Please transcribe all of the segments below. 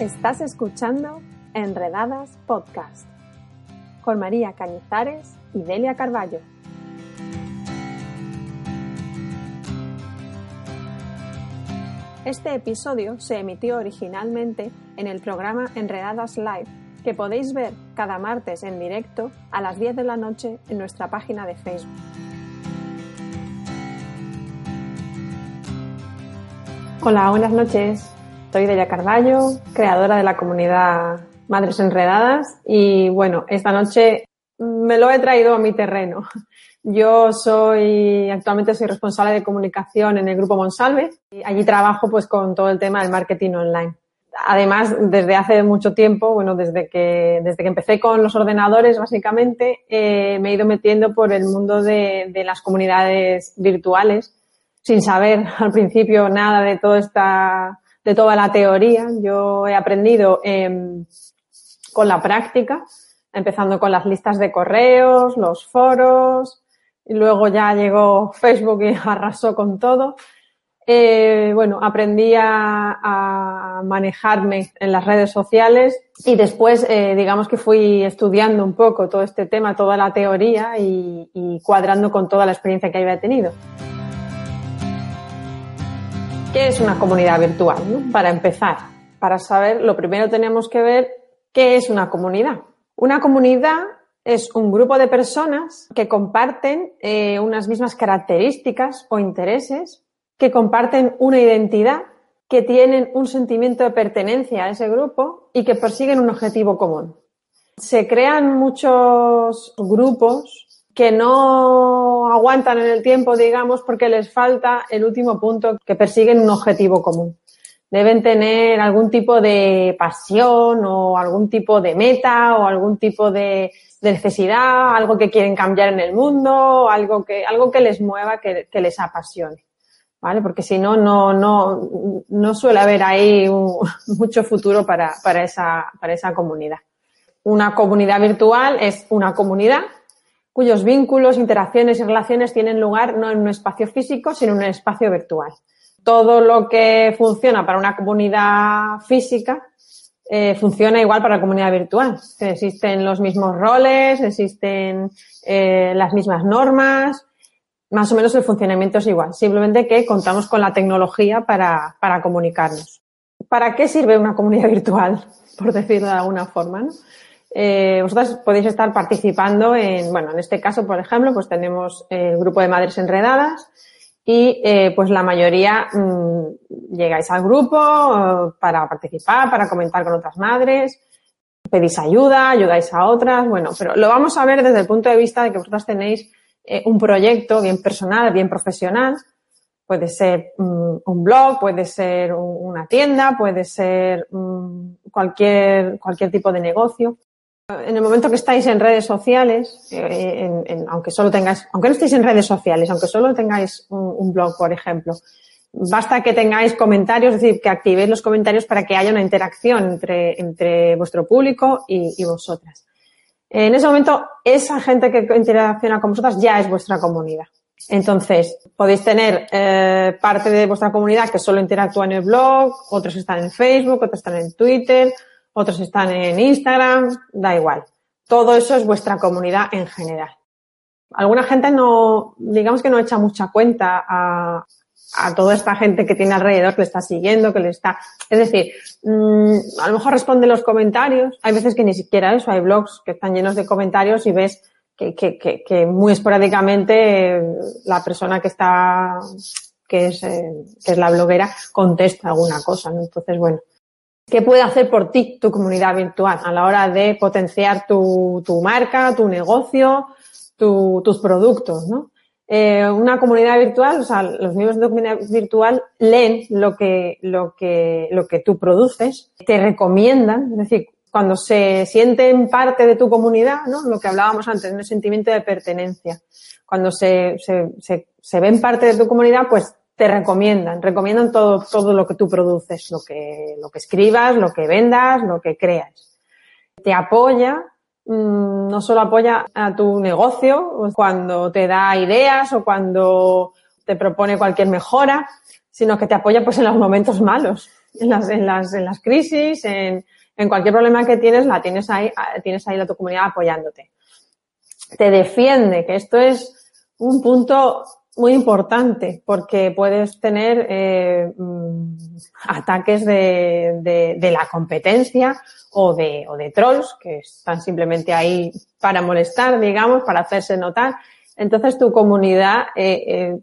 Estás escuchando Enredadas Podcast con María Cañizares y Delia Carballo. Este episodio se emitió originalmente en el programa Enredadas Live, que podéis ver cada martes en directo a las 10 de la noche en nuestra página de Facebook. Hola, buenas noches. Soy Delia Carballo, creadora de la comunidad Madres Enredadas y bueno, esta noche me lo he traído a mi terreno. Yo soy, actualmente soy responsable de comunicación en el grupo Monsalve y allí trabajo pues con todo el tema del marketing online. Además, desde hace mucho tiempo, bueno, desde que, desde que empecé con los ordenadores, básicamente, eh, me he ido metiendo por el mundo de, las comunidades virtuales, sin saber al principio nada de toda esta, de toda la teoría. Yo he aprendido em, con la práctica, empezando con las listas de correos, los foros, y luego ya llegó Facebook y arrasó con todo. Eh, bueno, aprendí a, manejarme en las redes sociales y después, eh, digamos que fui estudiando un poco todo este tema, toda la teoría y, y cuadrando con toda la experiencia que había tenido. ¿Qué es una comunidad virtual? Para empezar, para saber, lo primero tenemos que ver qué es una comunidad. Una comunidad es un grupo de personas que comparten eh, unas mismas características o intereses, que comparten una identidad, que tienen un sentimiento de pertenencia a ese grupo y que persiguen un objetivo común. Se crean muchos grupos que no aguantan en el tiempo, digamos, porque les falta el último punto, que persiguen un objetivo común. Deben tener algún tipo de pasión o algún tipo de meta o algún tipo de, necesidad, algo que quieren cambiar en el mundo, algo que, algo que les mueva, que, les apasione. ¿Vale? Porque si no, no, no, no suele haber ahí mucho futuro para, para, esa, para esa comunidad. Una comunidad virtual es una comunidad cuyos vínculos, interacciones y relaciones tienen lugar no en un espacio físico, sino en un espacio virtual. Todo lo que funciona para una comunidad física eh, funciona igual para la comunidad virtual. Existen los mismos roles, existen eh, las mismas normas, más o menos el funcionamiento es igual. Simplemente que contamos con la tecnología para, para comunicarnos. ¿Para qué sirve una comunidad virtual? Por decirlo de alguna forma, ¿no? Eh, vosotras podéis estar participando en, bueno, en este caso, por ejemplo, pues tenemos el grupo de madres enredadas y eh, pues la mayoría mmm, llegáis al grupo uh, para participar, para comentar con otras madres, pedís ayuda, ayudáis a otras, bueno, pero lo vamos a ver desde el punto de vista de que vosotras tenéis eh, un proyecto bien personal, bien profesional, puede ser um, un blog, puede ser un, una tienda, puede ser um, cualquier, cualquier tipo de negocio. En el momento que estáis en redes sociales, eh, en, en, aunque solo tengáis, aunque no estéis en redes sociales, aunque solo tengáis un, un, blog, por ejemplo, basta que tengáis comentarios, es decir, que activéis los comentarios para que haya una interacción entre, entre vuestro público y, y vosotras. En ese momento, esa gente que interacciona con vosotras ya es vuestra comunidad. Entonces, podéis tener eh, parte de vuestra comunidad que solo interactúa en el blog, otros están en Facebook, otros están en Twitter, otros están en Instagram, da igual. Todo eso es vuestra comunidad en general. Alguna gente no, digamos que no echa mucha cuenta a, a toda esta gente que tiene alrededor, que le está siguiendo, que le está, es decir, mmm, a lo mejor responde los comentarios. Hay veces que ni siquiera eso, hay blogs que están llenos de comentarios y ves que, que, que, que muy esporádicamente la persona que está, que es, eh, que es la bloguera, contesta alguna cosa, ¿no? Entonces, bueno, ¿Qué puede hacer por ti tu comunidad virtual a la hora de potenciar tu, marca, tu negocio, tu, tus productos, ¿no? Eh, una comunidad virtual, o sea, los miembros de tu comunidad virtual leen lo que, lo que, lo que tú produces, te recomiendan, es decir, cuando se sienten parte de tu comunidad, ¿no? Lo que hablábamos antes, un sentimiento de pertenencia. Cuando se, se, se, se ven parte de tu comunidad, pues te recomiendan, recomiendan todo, todo lo que tú produces, lo que, lo que escribas, lo que vendas, lo que creas. Te apoya, mmm, no solo apoya a tu negocio cuando te da ideas o cuando te propone cualquier mejora, sino que te apoya pues en los momentos malos. en las, en las, en las crisis, en, en cualquier problema que tienes, la tienes ahí, tienes ahí la tu comunidad apoyándote. Te defiende, que esto es un punto muy importante porque puedes tener eh, mm, ataques de, de, la competencia o de, o de trolls que están simplemente ahí para molestar, digamos, para hacerse notar. Entonces tu comunidad, eh, eh,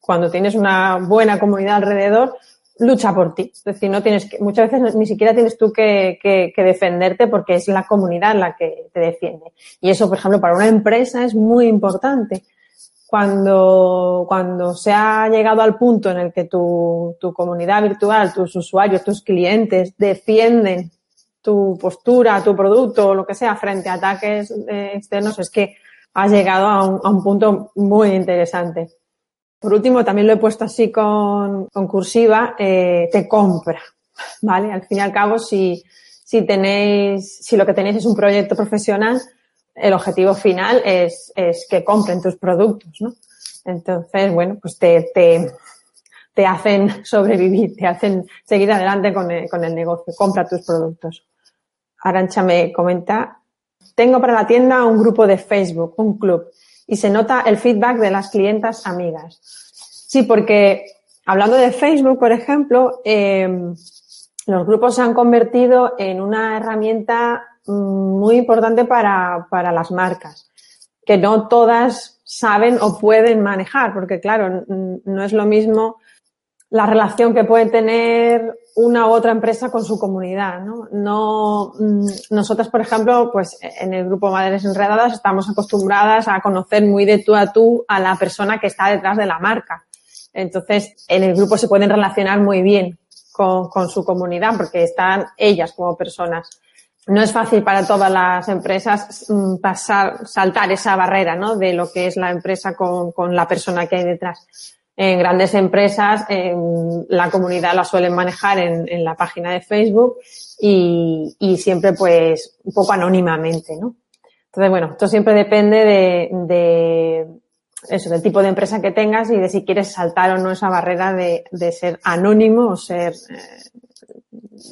cuando tienes una buena comunidad alrededor, lucha por ti. Es decir, no tienes que, muchas veces ni siquiera tienes tú que, que, que, defenderte porque es la comunidad la que te defiende. Y eso, por ejemplo, para una empresa es muy importante. Cuando, cuando se ha llegado al punto en el que tu, tu comunidad virtual, tus usuarios, tus clientes defienden tu postura, tu producto o lo que sea frente a ataques eh, externos, es que has llegado a un, a un punto muy interesante. Por último, también lo he puesto así con, con cursiva, eh, te compra, ¿vale? Al fin y al cabo, si, si tenéis, si lo que tenéis es un proyecto profesional, el objetivo final es, es que compren tus productos, ¿no? Entonces, bueno, pues te, te, te hacen sobrevivir, te hacen seguir adelante con el, con el negocio, compra tus productos. Arancha me comenta, tengo para la tienda un grupo de Facebook, un club y se nota el feedback de las clientas amigas. Sí, porque hablando de Facebook, por ejemplo, eh, los grupos se han convertido en una herramienta mm, muy importante para, para las marcas, que no todas saben o pueden manejar, porque claro, no es lo mismo la relación que puede tener una u otra empresa con su comunidad, ¿no? No, mm, nosotras, por ejemplo, pues en el grupo Madres Enredadas estamos acostumbradas a conocer muy de tú a tú a la persona que está detrás de la marca. Entonces, en el grupo se pueden relacionar muy bien con, con su comunidad porque están ellas como personas. No es fácil para todas las empresas mm, pasar, saltar esa barrera, ¿no? De lo que es la empresa con, con la persona que hay detrás en grandes empresas la comunidad la suelen manejar en, en la página de Facebook y, y, siempre pues un poco anónimamente, ¿no? Entonces, bueno, esto siempre depende de, de, eso, del tipo de empresa que tengas y de si quieres saltar o no esa barrera de, de ser anónimo o ser, eh,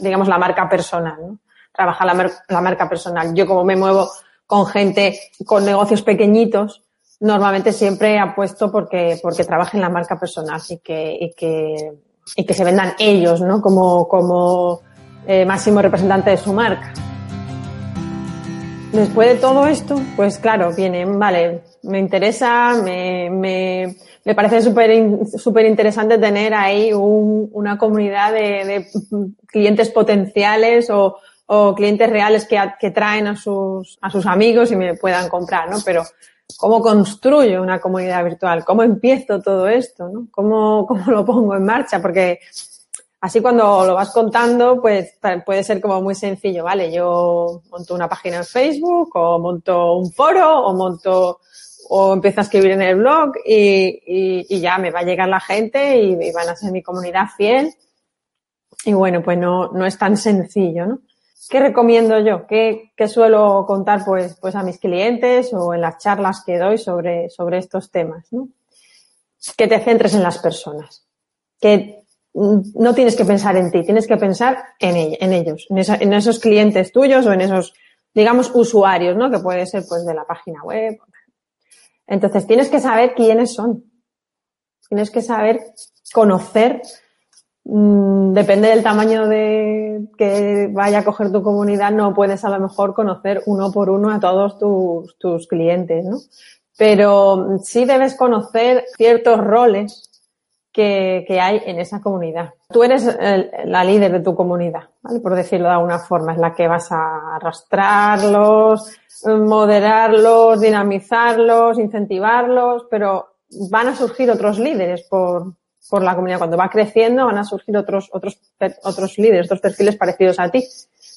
digamos, la marca personal, ¿no? Trabajar la, marca personal. Yo como me muevo con gente con negocios pequeñitos, normalmente siempre apuesto porque, porque trabajen la marca personal y que, y que, y que se vendan ellos, ¿no? Como, como eh, máximo representante de su marca. Después de todo esto, pues claro, viene, vale, me interesa, me, me, me parece súper interesante tener ahí un, una comunidad de, de, clientes potenciales o, o clientes reales que, que traen a sus, a sus amigos y me puedan comprar, ¿no? Pero ¿Cómo construyo una comunidad virtual? ¿Cómo empiezo todo esto? ¿no? ¿Cómo, ¿Cómo lo pongo en marcha? Porque así cuando lo vas contando, pues puede ser como muy sencillo, ¿vale? Yo monto una página en Facebook o monto un foro o monto o empiezo a escribir en el blog y, ya me va a llegar la gente y, van a ser mi comunidad fiel. Y bueno, pues no, no es tan sencillo, ¿no? ¿Qué recomiendo yo? ¿Qué, ¿Qué, suelo contar pues, pues a mis clientes o en las charlas que doy sobre, sobre estos temas? ¿no? Que te centres en las personas. Que no tienes que pensar en ti, tienes que pensar en, ella, en ellos, en, en, esos clientes tuyos o en esos, digamos, usuarios, ¿no? Que puede ser pues de la página web. Entonces tienes que saber quiénes son. Tienes que saber conocer Mm, depende del tamaño de que vaya a coger tu comunidad, no puedes a lo mejor conocer uno por uno a todos tus, tus clientes, ¿no? Pero sí debes conocer ciertos roles que, que hay en esa comunidad. Tú eres la líder de tu comunidad. Por decirlo de alguna forma, es la que vas a arrastrarlos, moderarlos, dinamizarlos, incentivarlos, pero van a surgir otros líderes por, por la comunidad. Cuando va creciendo van a surgir otros, otros, otros líderes, otros perfiles parecidos a ti.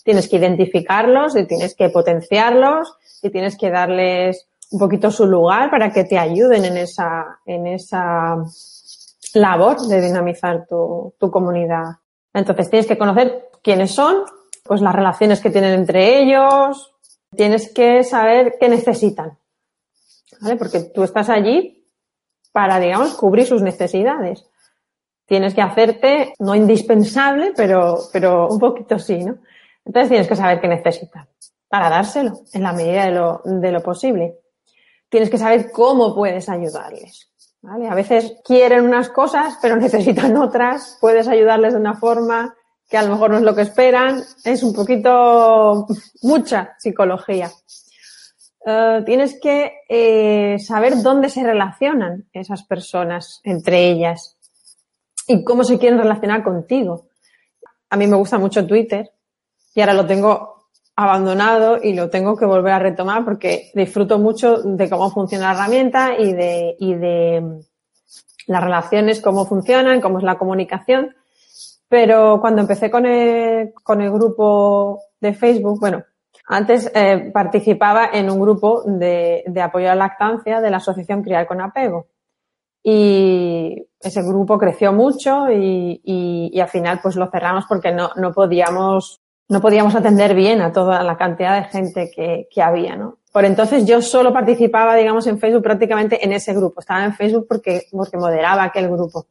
Tienes que identificarlos y tienes que potenciarlos y tienes que darles un poquito su lugar para que te ayuden en esa, en esa labor de dinamizar tu, tu comunidad. Entonces tienes que conocer quiénes son, pues las relaciones que tienen entre ellos, tienes que saber qué necesitan. ¿Vale? Porque tú estás allí para, digamos, cubrir sus necesidades. Tienes que hacerte, no indispensable, pero, pero un poquito sí, ¿no? Entonces tienes que saber qué necesitan para dárselo en la medida de lo, de lo posible. Tienes que saber cómo puedes ayudarles. A veces quieren unas cosas, pero necesitan otras. Puedes ayudarles de una forma que a lo mejor no es lo que esperan. Es un poquito mucha psicología. Uh, tienes que eh, saber dónde se relacionan esas personas entre ellas y cómo se quieren relacionar contigo. A mí me gusta mucho Twitter y ahora lo tengo abandonado y lo tengo que volver a retomar porque disfruto mucho de cómo funciona la herramienta y de, y de mm, las relaciones, cómo funcionan, cómo es la comunicación. Pero cuando empecé con el, con el grupo de Facebook, bueno, antes eh, participaba en un grupo de, de, apoyo a la lactancia de la Asociación Criar con Apego. Y ese grupo creció mucho y, y, y, al final pues lo cerramos porque no, no podíamos no podíamos atender bien a toda la cantidad de gente que, que había, ¿no? Por entonces yo solo participaba, digamos, en Facebook prácticamente en ese grupo. Estaba en Facebook porque, porque moderaba aquel grupo.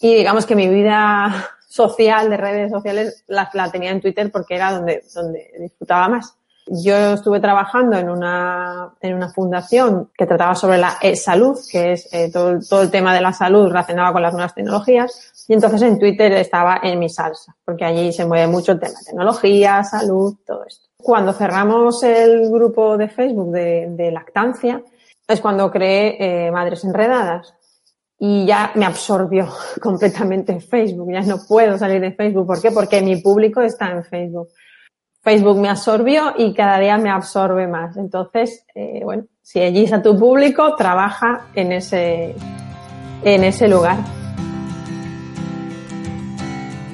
Y digamos que mi vida social de redes sociales la, tenía en Twitter porque era donde, donde disfrutaba más. Yo estuve trabajando en una, en una fundación que trataba sobre la e-salud, que es eh, todo, todo el tema de la salud relacionado con las nuevas tecnologías. Y entonces en Twitter estaba en mi salsa, porque allí se mueve mucho el tema de tecnología, salud, todo esto. Cuando cerramos el grupo de Facebook de, lactancia, es cuando creé eh, Madres Enredadas. Y ya me absorbió completamente Facebook. Ya no puedo salir de Facebook. ¿Por qué? Porque mi público está en Facebook. Facebook me absorbió y cada día me absorbe más. Entonces, eh, bueno, si allí está tu público, trabaja en ese, en ese lugar.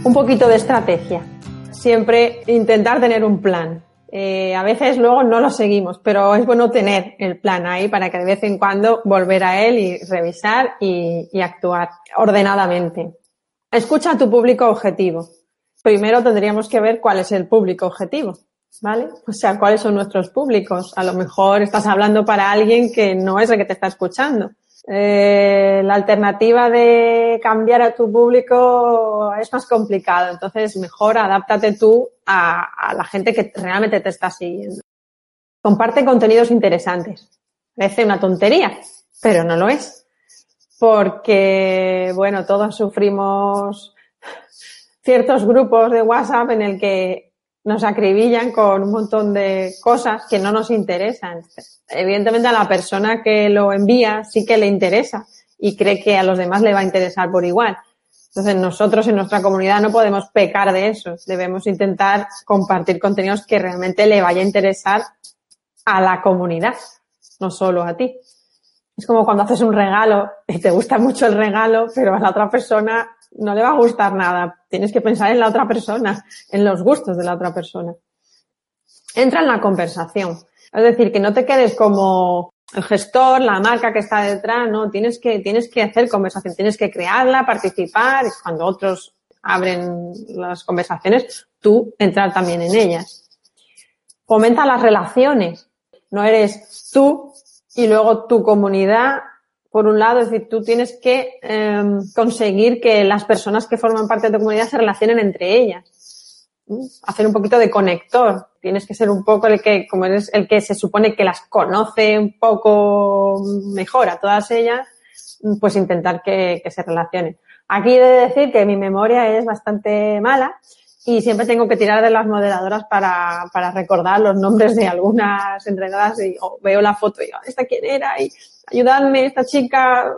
Un poquito de estrategia. Siempre intentar tener un plan. Eh, a veces luego no lo seguimos, pero es bueno tener el plan ahí para que de vez en cuando volver a él y revisar y, actuar ordenadamente. Escucha a tu público objetivo. Primero tendríamos que ver cuál es el público objetivo, ¿vale? O sea, cuáles son nuestros públicos. A lo mejor estás hablando para alguien que no es el que te está escuchando. Eh, la alternativa de cambiar a tu público es más complicado. Entonces, mejor adáptate tú a, a la gente que realmente te está siguiendo. Comparte contenidos interesantes. Parece una tontería, pero no lo es. Porque, bueno, todos sufrimos ciertos grupos de WhatsApp en el que nos acribillan con un montón de cosas que no nos interesan. Evidentemente a la persona que lo envía sí que le interesa y cree que a los demás le va a interesar por igual. Entonces nosotros en nuestra comunidad no podemos pecar de eso. Debemos intentar compartir contenidos que realmente le vaya a interesar a la comunidad, no solo a ti. Es como cuando haces un regalo y te gusta mucho el regalo, pero a la otra persona no le va a gustar nada. Tienes que pensar en la otra persona, en los gustos de la otra persona. Entra en la conversación. Es decir, que no te quedes como el gestor, la marca que está detrás, no, tienes que, tienes que hacer conversación, tienes que crearla, participar, y cuando otros abren las conversaciones, tú entrar también en ellas. Fomenta las relaciones. No eres tú y luego tu comunidad por un lado, es decir, tú tienes que eh, conseguir que las personas que forman parte de tu comunidad se relacionen entre ellas. Hacer un poquito de conector. Tienes que ser un poco el que, como eres el que se supone que las conoce un poco mejor a todas ellas, pues intentar que, que se relacionen. Aquí he de decir que mi memoria es bastante mala y siempre tengo que tirar de las moderadoras para, para recordar los nombres de algunas entregadas y veo la foto y digo, ¿esta quién era? Y ayudadme, esta chica,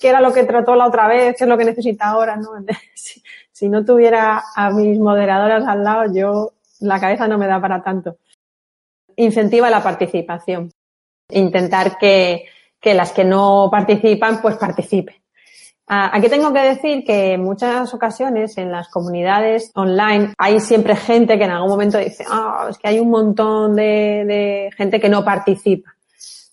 qué era lo que trató la otra vez, qué es lo que necesita ahora, ¿no? Si, si, no tuviera a mis moderadoras al lado, yo, la cabeza no me da para tanto. Incentiva la participación. Intentar que, que las que no participan, pues participen. Aquí tengo que decir que en muchas ocasiones en las comunidades online hay siempre gente que en algún momento dice, ah, es que hay un montón de, de gente que no participa.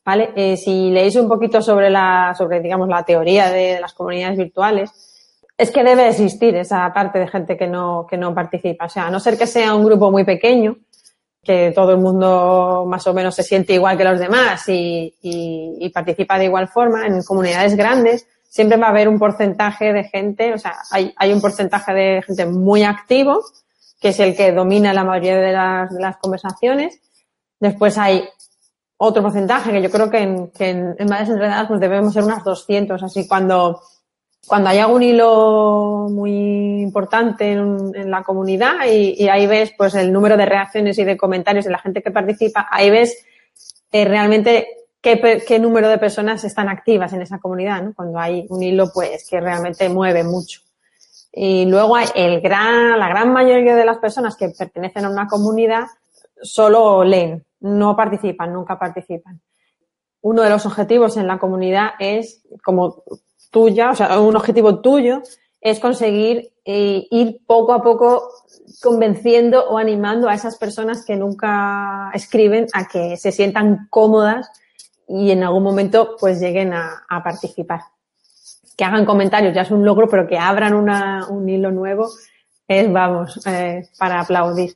¿vale? Eh, si leéis un poquito sobre la, sobre, digamos, la teoría de las comunidades virtuales, es que debe existir esa parte de gente que no, que no participa. O sea, a no ser que sea un grupo muy pequeño, que todo el mundo más o menos se siente igual que los demás y, y, y participa de igual forma, en comunidades grandes siempre va a haber un porcentaje de gente, o sea, hay, hay un porcentaje de gente muy activo, que es el que domina la mayoría de las, conversaciones. Después hay otro porcentaje que yo creo que en, en, en Madres Enredadas pues debemos ser unas 200. Así cuando, cuando hay algún hilo muy importante en, la comunidad y, y, ahí ves pues el número de reacciones y de comentarios de la gente que participa, ahí ves eh, realmente qué, qué, número de personas están activas en esa comunidad, ¿no? Cuando hay un hilo pues que realmente mueve mucho. Y luego el gran, la gran mayoría de las personas que pertenecen a una comunidad solo leen, no participan, nunca participan. Uno de los objetivos en la comunidad es, como tuya, o sea, un objetivo tuyo, es conseguir eh, ir poco a poco convenciendo o animando a esas personas que nunca escriben a que se sientan cómodas y en algún momento pues lleguen a, participar. Que hagan comentarios ya es un logro, pero que abran una, un hilo nuevo es, vamos, eh, para aplaudir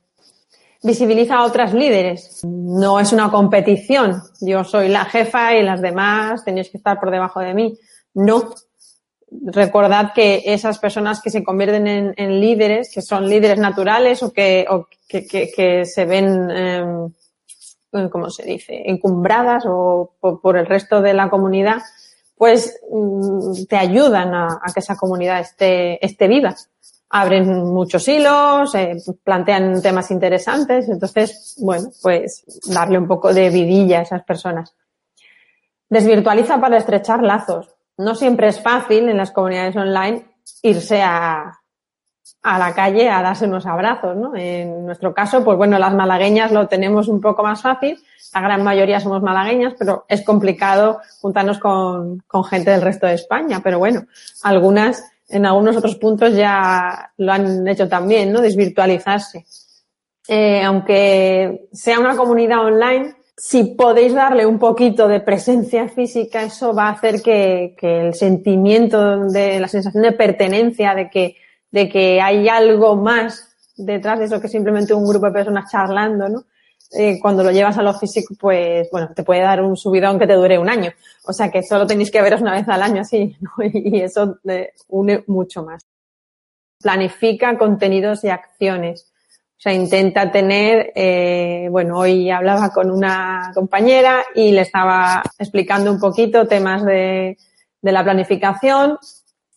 visibiliza a otras líderes. No es una competición. Yo soy la jefa y las demás tenéis que estar por debajo de mí. No. Recordad que esas personas que se convierten en, líderes, que son líderes naturales o que, o que, que, que se ven, eh, ¿cómo se dice?, encumbradas o por, el resto de la comunidad, pues mm, te ayudan a, a que esa comunidad esté, esté viva abren muchos hilos, eh, plantean temas interesantes, entonces, bueno, pues darle un poco de vidilla a esas personas. Desvirtualiza para estrechar lazos. No siempre es fácil en las comunidades online irse a, a la calle a darse unos abrazos, ¿no? En nuestro caso, pues bueno, las malagueñas lo tenemos un poco más fácil, la gran mayoría somos malagueñas, pero es complicado juntarnos con, con gente del resto de España, pero bueno, algunas en algunos otros puntos ya lo han hecho también, ¿no? Desvirtualizarse. Eh, aunque sea una comunidad online, si podéis darle un poquito de presencia física, eso va a hacer que, que, el sentimiento de la sensación de pertenencia, de que, de que hay algo más detrás de eso que simplemente un grupo de personas charlando, ¿no? eh, cuando lo llevas a lo físico, pues bueno, te puede dar un subidón que te dure un año. O sea que solo tenéis que veros una vez al año así, ¿no? Y eso une mucho más. Planifica contenidos y acciones. O sea, intenta tener, eh, bueno, hoy hablaba con una compañera y le estaba explicando un poquito temas de la planificación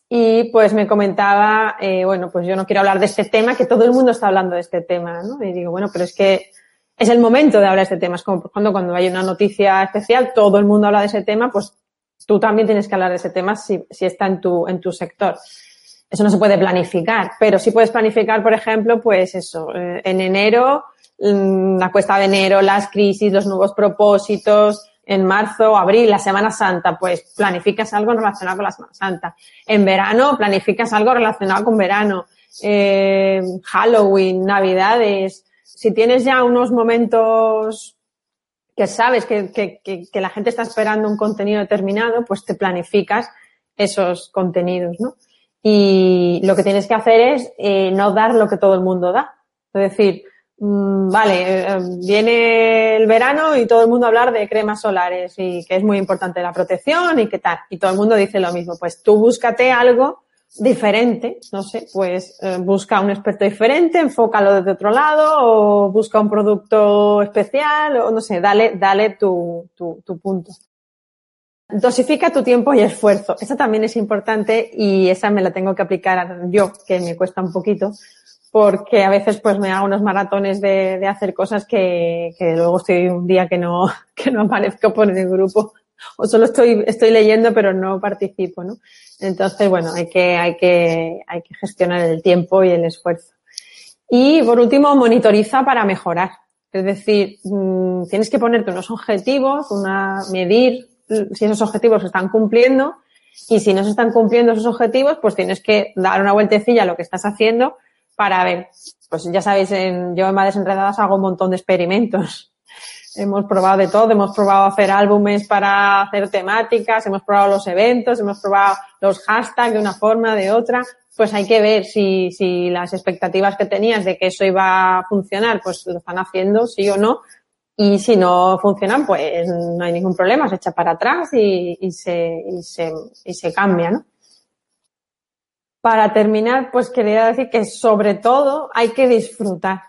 y pues me comentaba, eh, bueno, pues yo no quiero hablar de este tema, que todo el mundo está hablando de este tema, ¿no? Y digo, bueno, pero es que es el momento de hablar de este tema. Es como cuando, cuando hay una noticia especial, todo el mundo habla de ese tema, pues tú también tienes que hablar de ese tema si, si está en tu, en tu sector. Eso no se puede planificar, pero sí puedes planificar, por ejemplo, pues eso, eh, en enero, mm, la cuesta de enero, las crisis, los nuevos propósitos, en marzo, abril, la Semana Santa, pues planificas algo relacionado con la Semana Santa. En verano, planificas algo relacionado con verano. Eh, Halloween, Navidades, si tienes ya unos momentos que sabes que, que, la gente está esperando un contenido determinado, pues te planificas esos contenidos, ¿no? Y lo que tienes que hacer es eh, no dar lo que todo el mundo da. Es decir, vale, eh, viene el verano y todo el mundo hablar de cremas solares y que es muy importante la protección y qué tal. Y todo el mundo dice lo mismo. Pues tú búscate algo diferente, no sé, pues eh, busca un experto diferente, enfócalo desde otro lado o busca un producto especial o no sé, dale, dale tu, tu, tu punto. Dosifica tu tiempo y esfuerzo. Esa también es importante y esa me la tengo que aplicar yo, que me cuesta un poquito, porque a veces pues me hago unos maratones de, de hacer cosas que, que luego estoy un día que no, que no aparezco por el grupo o solo estoy, estoy leyendo pero no participo, ¿no? Entonces, bueno, hay que, hay que, hay que gestionar el tiempo y el esfuerzo. Y por último, monitoriza para mejorar. Es decir, mmm, tienes que ponerte unos objetivos, una, medir si esos objetivos se están cumpliendo y si no se están cumpliendo esos objetivos, pues tienes que dar una vueltecilla a lo que estás haciendo para ver. Pues ya sabéis, en, yo en Madres Enredadas hago un montón de experimentos hemos probado de todo, hemos probado hacer álbumes para hacer temáticas, hemos probado los eventos, hemos probado los hashtags de una forma, de otra, pues hay que ver si, si las expectativas que tenías de que eso iba a funcionar, pues lo están haciendo, sí o no. Y si no funcionan, pues no hay ningún problema, se echa para atrás y, y, se, y, se, y se cambia, ¿no? Para terminar, pues quería decir que sobre todo hay que disfrutar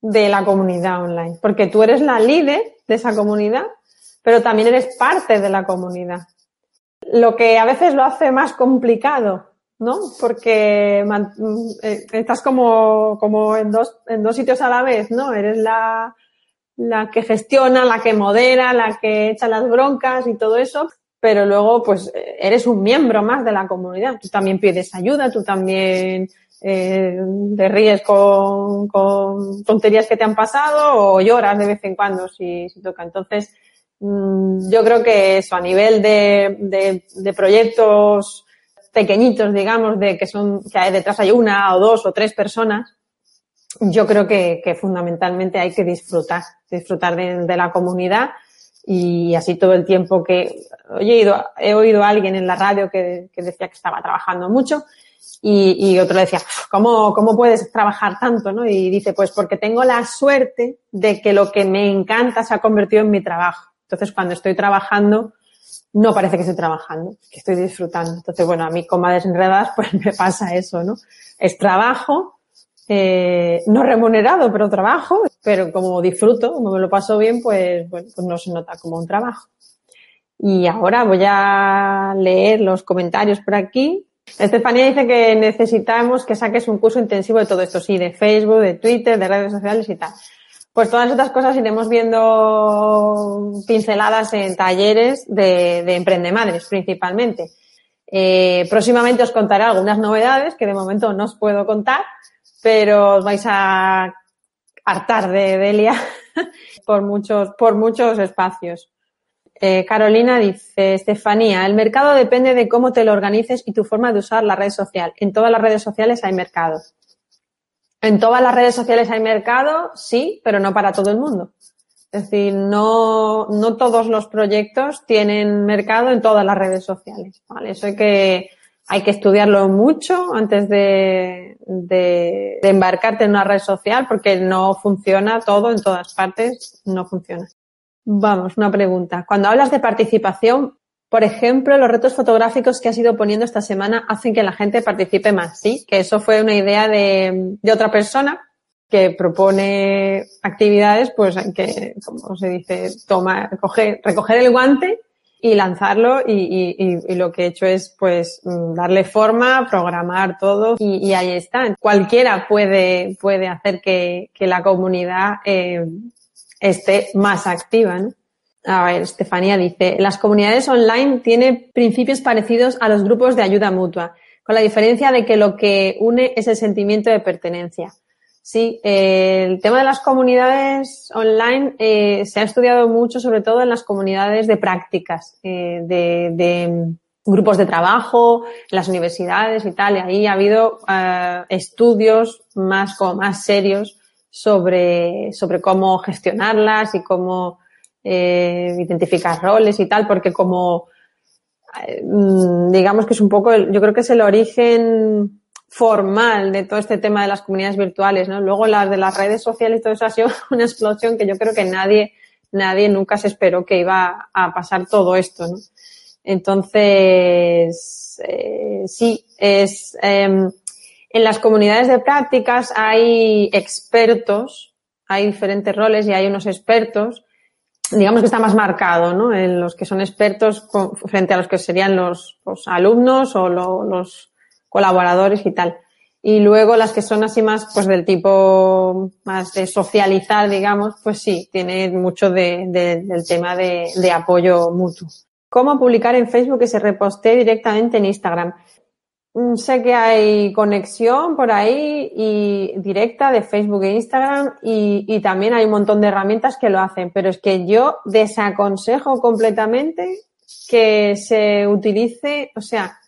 de la comunidad online, porque tú eres la líder de esa comunidad, pero también eres parte de la comunidad. Lo que a veces lo hace más complicado, ¿no? Porque eh, estás como, como en dos, en dos sitios a la vez, ¿no? Eres la, la que gestiona, la que modera, la que echa las broncas y todo eso, pero luego pues eres un miembro más de la comunidad. Tú también pides ayuda, tú también eh, te ríes con, con, tonterías que te han pasado o lloras de vez en cuando si, si toca. Entonces, mmm, yo creo que eso a nivel de, de, de, proyectos pequeñitos, digamos, de que son, que hay, detrás hay una o dos o tres personas, yo creo que, que fundamentalmente hay que disfrutar, disfrutar de, de, la comunidad y así todo el tiempo que he oído, he oído a alguien en la radio que, que decía que estaba trabajando mucho y, y, otro decía, ¿cómo, ¿cómo puedes trabajar tanto? ¿no? Y dice, pues porque tengo la suerte de que lo que me encanta se ha convertido en mi trabajo. Entonces, cuando estoy trabajando, no parece que estoy trabajando, que estoy disfrutando. Entonces, bueno, a mí como desenredadas, pues me pasa eso, ¿no? Es trabajo, eh, no remunerado, pero trabajo, pero como disfruto, como me lo paso bien, pues, bueno, pues no se nota como un trabajo. Y ahora voy a leer los comentarios por aquí. Estefanía dice que necesitamos que saques un curso intensivo de todo esto, sí, de Facebook, de Twitter, de redes sociales y tal. Pues todas estas cosas iremos viendo pinceladas en talleres de, de Emprendedores principalmente. Eh, próximamente os contaré algunas novedades que de momento no os puedo contar, pero os vais a hartar de Delia por muchos, por muchos espacios. Eh, Carolina dice, Estefanía, el mercado depende de cómo te lo organices y tu forma de usar la red social. En todas las redes sociales hay mercado. En todas las redes sociales hay mercado, sí, pero no para todo el mundo. Es decir, no, no todos los proyectos tienen mercado en todas las redes sociales. ¿vale? Eso que, hay que estudiarlo mucho antes de, de, de, embarcarte en una red social porque no funciona todo en todas partes, no funciona. Vamos, una pregunta. Cuando hablas de participación, por ejemplo, los retos fotográficos que has ido poniendo esta semana hacen que la gente participe más, ¿sí? Que eso fue una idea de, de otra persona que propone actividades, pues que, como se dice, toma, recoger, recoger el guante y lanzarlo y, lo que he hecho es pues darle forma, programar todo y, y ahí está. Cualquiera puede, puede hacer que, que la comunidad eh, esté más activa, ¿no? A ver, Estefanía dice, las comunidades online tienen principios parecidos a los grupos de ayuda mutua, con la diferencia de que lo que une es el sentimiento de pertenencia. Sí, eh, el tema de las comunidades online eh, se ha estudiado mucho, sobre todo en las comunidades de prácticas, eh, de, grupos de trabajo, las universidades y tal. Y ahí ha habido eh, estudios más, como más serios sobre, sobre cómo gestionarlas y cómo eh, identificar roles y tal, porque como eh, digamos que es un poco, yo creo que es el origen formal de todo este tema de las comunidades virtuales, ¿no? Luego las de las redes sociales y todo eso ha sido una explosión que yo creo que nadie, nadie nunca se esperó que iba a pasar todo esto, ¿no? Entonces, eh, sí, es, eh, en las comunidades de prácticas hay expertos, hay diferentes roles y hay unos expertos, digamos que está más marcado, ¿no? En los que son expertos frente a los que serían los, los alumnos o lo, los colaboradores y tal. Y luego las que son así más, pues del tipo más de socializar, digamos, pues sí, tiene mucho de, de, del tema de, apoyo mutuo. ¿Cómo publicar en Facebook que se reposte directamente en Instagram? Mm, sé que hay conexión por ahí y directa de Facebook e Instagram y, también hay un montón de herramientas que lo hacen, pero es que yo desaconsejo completamente que se utilice, o sea,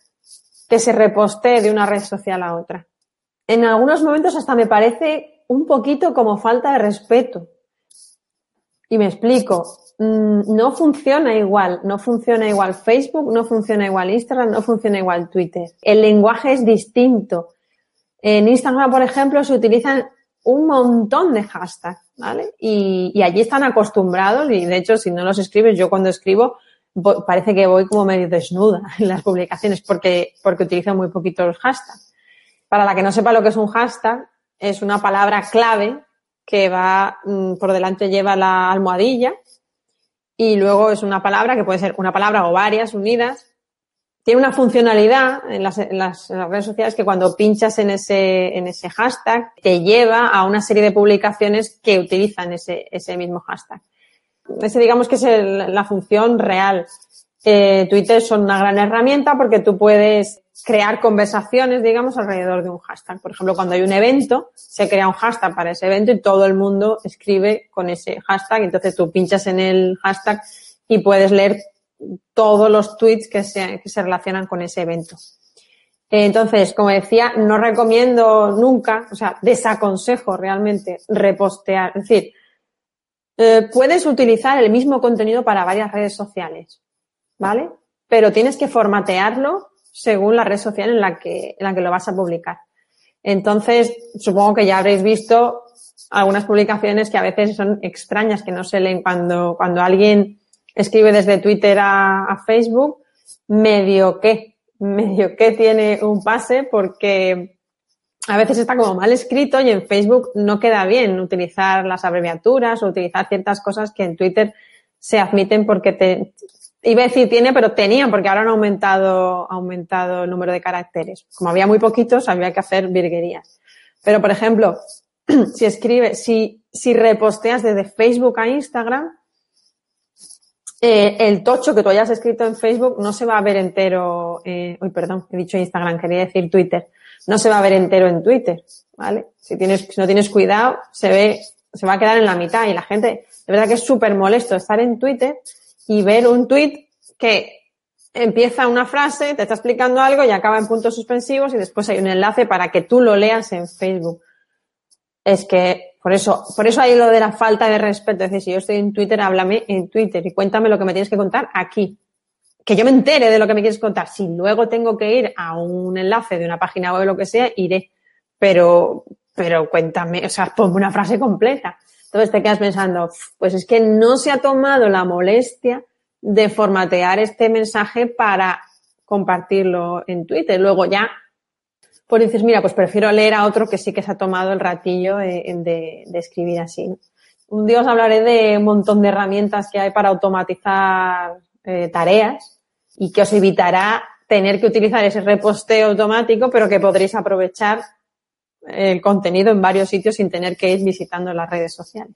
que se reposte de una red social a otra. En algunos momentos hasta me parece un poquito como falta de respeto. Y me explico. Mm, no funciona igual, no funciona igual Facebook, no funciona igual Instagram, no funciona igual Twitter. El lenguaje es distinto. En Instagram, por ejemplo, se utilizan un montón de hashtags ¿vale? Y, y allí están acostumbrados y de hecho si no los escribes, yo cuando escribo parece que voy como medio desnuda en las publicaciones porque, porque utilizo muy poquito los hashtags. Para la que no sepa lo que es un hashtag, es una palabra clave que va mm, por delante lleva la almohadilla y luego es una palabra que puede ser una palabra o varias unidas. Tiene una funcionalidad en las, en las, redes sociales que cuando pinchas en ese, en ese hashtag te lleva a una serie de publicaciones que utilizan ese, ese mismo hashtag. Ese digamos que es la función real. Eh, Twitter son una gran herramienta porque tú puedes crear conversaciones, digamos, alrededor de un hashtag. Por ejemplo, cuando hay un evento, se crea un hashtag para ese evento y todo el mundo escribe con ese hashtag. Entonces tú pinchas en el hashtag y puedes leer todos los tweets que se, que se relacionan con ese evento. Entonces, como decía, no recomiendo nunca, o sea, desaconsejo realmente repostear. Es decir, eh, puedes utilizar el mismo contenido para varias redes sociales, ¿vale? Pero tienes que formatearlo según la red social en la que, en la que lo vas a publicar. Entonces, supongo que ya habréis visto algunas publicaciones que a veces son extrañas, que no se leen cuando, cuando alguien escribe desde Twitter a, a Facebook, medio que, medio que tiene un pase porque a veces está como mal escrito y en Facebook no queda bien utilizar las abreviaturas o utilizar ciertas cosas que en Twitter se admiten porque te, Iba a decir tiene, pero tenían, porque ahora han aumentado, aumentado el número de caracteres. Como había muy poquitos, había que hacer virguerías. Pero, por ejemplo, si escribes, si, si reposteas desde Facebook a Instagram, eh, el tocho que tú hayas escrito en Facebook no se va a ver entero, eh, uy, perdón, he dicho Instagram, quería decir Twitter, no se va a ver entero en Twitter, ¿vale? Si tienes, si no tienes cuidado, se ve, se va a quedar en la mitad y la gente, de verdad que es súper molesto estar en Twitter y ver un tweet que empieza una frase, te está explicando algo y acaba en puntos suspensivos y después hay un enlace para que tú lo leas en Facebook. Es que por eso, por eso hay lo de la falta de respeto. Es decir, si yo estoy en Twitter, háblame en Twitter y cuéntame lo que me tienes que contar aquí. Que yo me entere de lo que me quieres contar. Si luego tengo que ir a un enlace de una página web o lo que sea, iré. Pero, pero cuéntame, o sea, ponme una frase completa. Entonces te quedas pensando, pues es que no se ha tomado la molestia de formatear este mensaje para compartirlo en Twitter. Luego ya, pues dices, mira, pues prefiero leer a otro que sí que se ha tomado el ratillo de, escribir así. Un día os hablaré de un montón de herramientas que hay para automatizar eh, tareas y que os evitará tener que utilizar ese reposteo automático, pero que podréis aprovechar el contenido en varios sitios sin tener que ir visitando las redes sociales.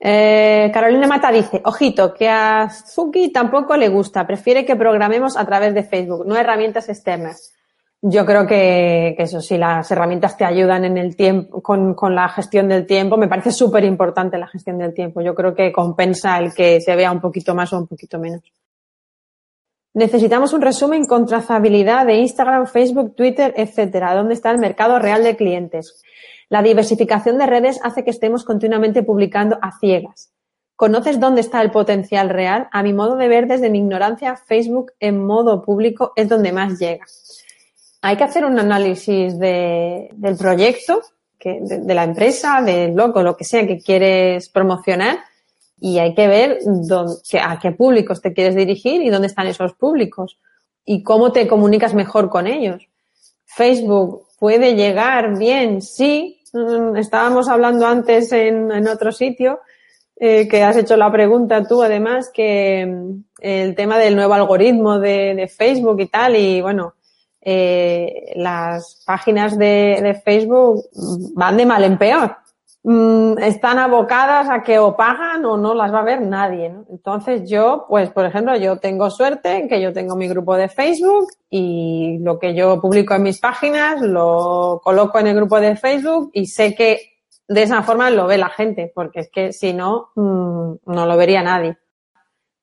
Eh, Carolina Mata dice, ojito, que a Zuki tampoco le gusta, prefiere que programemos a través de Facebook, no herramientas externas. Yo creo que, eso sí, las herramientas te ayudan en el tiempo, con, con la gestión del tiempo. Me parece súper importante la gestión del tiempo. Yo creo que compensa el que se vea un poquito más o un poquito menos. Necesitamos un resumen con trazabilidad de Instagram, Facebook, Twitter, etcétera. ¿Dónde está el mercado real de clientes? La diversificación de redes hace que estemos continuamente publicando a ciegas. ¿Conoces dónde está el potencial real? A mi modo de ver, desde mi ignorancia, Facebook en modo público es donde más llega. Hay que hacer un análisis de, del proyecto, que, de, de, la empresa, del blog lo que sea que quieres promocionar y hay que ver dónde, a qué públicos te quieres dirigir y dónde están esos públicos y cómo te comunicas mejor con ellos. Facebook puede llegar bien, sí. Mm, estábamos hablando antes en, otro sitio eh, que has hecho la pregunta tú además que mm, el tema del nuevo algoritmo de, de Facebook y tal y bueno, eh, las páginas de, de Facebook van de mal en peor. Mm, están abocadas a que o pagan o no las va a ver nadie. ¿no? Entonces yo, pues por ejemplo, yo tengo suerte en que yo tengo mi grupo de Facebook y lo que yo publico en mis páginas lo coloco en el grupo de Facebook y sé que de esa forma lo ve la gente, porque es que si no, mm, no lo vería nadie.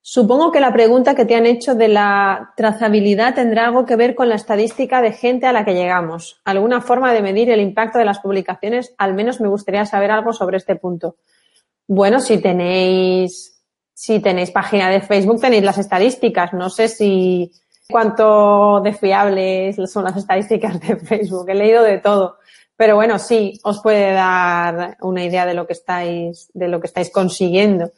Supongo que la pregunta que te han hecho de la trazabilidad tendrá algo que ver con la estadística de gente a la que llegamos. ¿Alguna forma de medir el impacto de las publicaciones? Al menos me gustaría saber algo sobre este punto. Bueno, si tenéis, si tenéis página de Facebook, tenéis las estadísticas. No sé si cuánto de fiables son las estadísticas de Facebook. He leído de todo. Pero bueno, sí, os puede dar una idea de lo que estáis, de lo que estáis consiguiendo.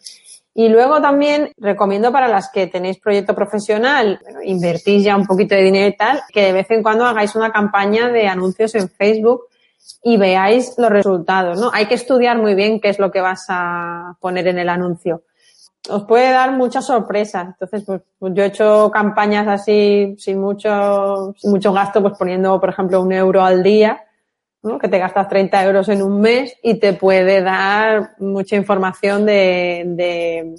Y luego también recomiendo para las que tenéis proyecto profesional, invertís ya un poquito de dinero y tal, que de vez en cuando hagáis una campaña de anuncios en Facebook y veáis los resultados, ¿no? Hay que estudiar muy bien qué es lo que vas a poner en el anuncio. Os puede dar muchas sorpresas. Entonces, pues yo he hecho campañas así sin mucho, sin mucho gasto, pues poniendo, por ejemplo, un euro al día que te gastas 30 euros en un mes y te puede dar mucha información de, de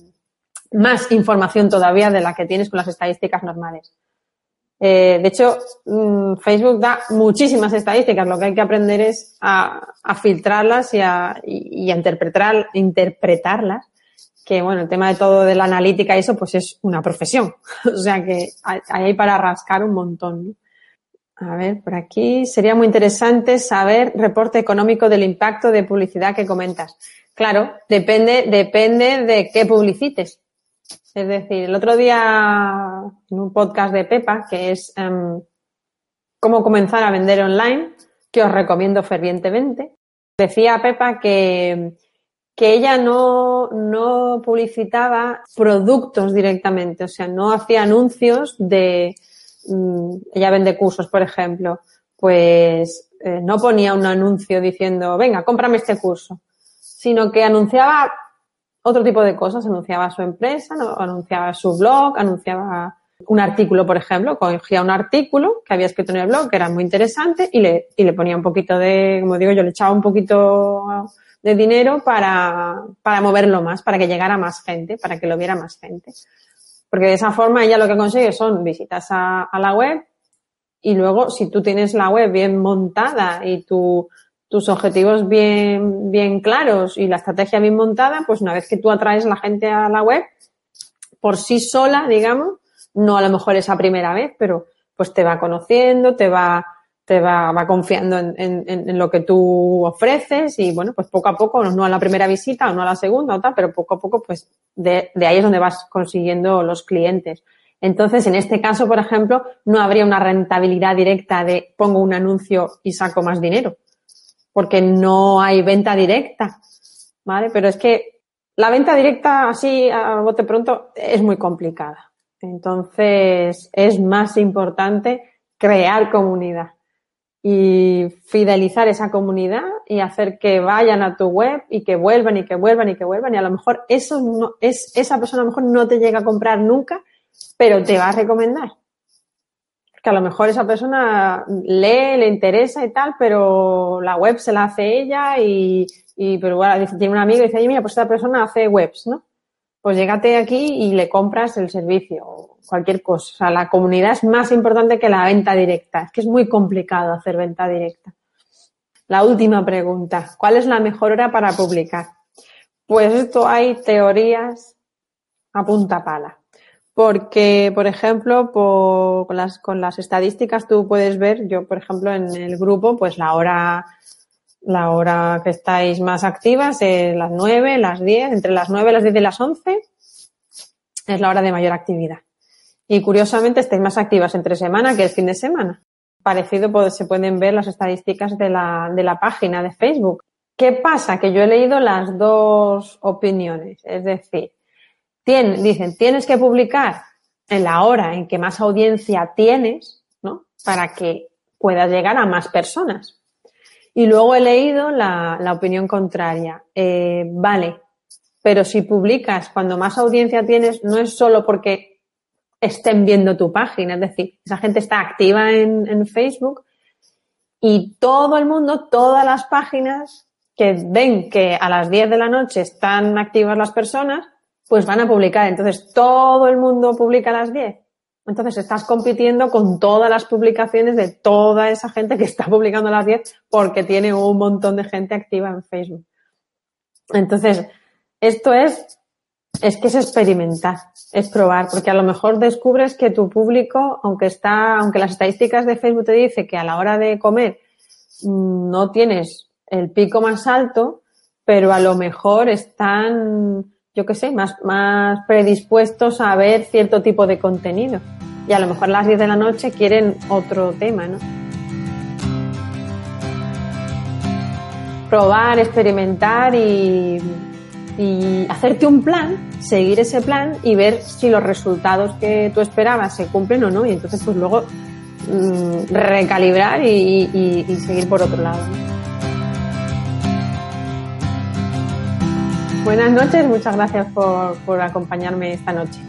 más información todavía de la que tienes con las estadísticas normales. Eh, de hecho, mm, Facebook da muchísimas estadísticas. Lo que hay que aprender es a, a filtrarlas y a, y, a interpretar, interpretarlas. Que bueno, el tema de todo de la analítica y eso, pues es una profesión. o sea que hay, hay para rascar un montón. ¿no? A ver, por aquí sería muy interesante saber reporte económico del impacto de publicidad que comentas. Claro, depende, depende de qué publicites. Es decir, el otro día en un podcast de Pepa, que es um, cómo comenzar a vender online, que os recomiendo fervientemente, decía Pepa que, que ella no, no publicitaba productos directamente, o sea, no hacía anuncios de, Mm, ella vende cursos, por ejemplo, pues eh, no ponía un anuncio diciendo, venga, cómprame este curso, sino que anunciaba otro tipo de cosas, anunciaba su empresa, anunciaba su blog, anunciaba un artículo, por ejemplo, cogía un artículo que había escrito en el blog, que era muy interesante, y le, y le ponía un poquito de, como digo yo, le echaba un poquito de dinero para, para moverlo más, para que llegara más gente, para que lo viera más gente. Porque de esa forma ella lo que consigue son visitas a, la web y luego si tú tienes la web bien montada y tu, tus objetivos bien, bien claros y la estrategia bien montada, pues una vez que tú atraes la gente a la web, por sí sola, digamos, no a lo mejor esa primera vez, pero pues te va conociendo, te va te va, va confiando en, en, en, lo que tú ofreces y bueno, pues poco a poco, no a la primera visita o no a la segunda o tal, pero poco a poco, pues de, de ahí es donde vas consiguiendo los clientes. Entonces, en este caso, por ejemplo, no habría una rentabilidad directa de pongo un anuncio y saco más dinero, porque no hay venta directa, ¿vale? Pero es que la venta directa así a bote pronto es muy complicada. Entonces, es más importante crear comunidad y fidelizar esa comunidad y hacer que vayan a tu web y que vuelvan y que vuelvan y que vuelvan. Y a lo mejor eso no es esa persona a lo mejor no te llega a comprar nunca pero te va a recomendar. Que a lo mejor esa persona lee le interesa y tal pero la web se la hace ella y, y pero bueno tiene un amigo y dice mira pues esta persona hace webs no pues llégate aquí y le compras el servicio cualquier cosa. O sea, la comunidad es más importante que la venta directa. Es que es muy complicado hacer venta directa. La última pregunta. ¿Cuál es la mejor hora para publicar? Pues esto hay teorías a punta pala. Porque, por ejemplo, con, las, con las estadísticas tú puedes ver, yo, por ejemplo, en el grupo, pues la hora la hora que estáis más activas es las 9, las 10, entre las 9, las 10 y las 11 es la hora de mayor actividad. Y curiosamente estáis más activas entre semana que el fin de semana. Parecido se pueden ver las estadísticas de la, de la página de Facebook. ¿Qué pasa? Que yo he leído las dos opiniones. Es decir, dicen, tienes que publicar en la hora en que más audiencia tienes, ¿no? Para que puedas llegar a más personas. Y luego he leído la, la opinión contraria. Eh, vale, pero si publicas cuando más audiencia tienes, no es solo porque estén viendo tu página, es decir, esa gente está activa en, Facebook y todo el mundo, todas las páginas que ven que a las 10 de la noche están activas las personas, pues van a publicar. Entonces, todo el mundo publica a las 10. Entonces estás compitiendo con todas las publicaciones de toda esa gente que está publicando a las 10 porque tiene un montón de gente activa en Facebook. Entonces, esto es, es que es experimentar, es probar, porque a lo mejor descubres que tu público, aunque está, aunque las estadísticas de Facebook te dice que a la hora de comer mm, no tienes el pico más alto, pero a lo mejor están yo qué sé, más, más predispuestos a ver cierto tipo de contenido. Y a lo mejor a las 10 de la noche quieren otro tema, ¿no? probar, experimentar y, y hacerte un plan, seguir ese plan y ver si los resultados que tú esperabas se cumplen o no. Y entonces, pues luego mm, recalibrar y, y- seguir por otro lado. Buenas noches, muchas gracias por, por acompañarme esta noche.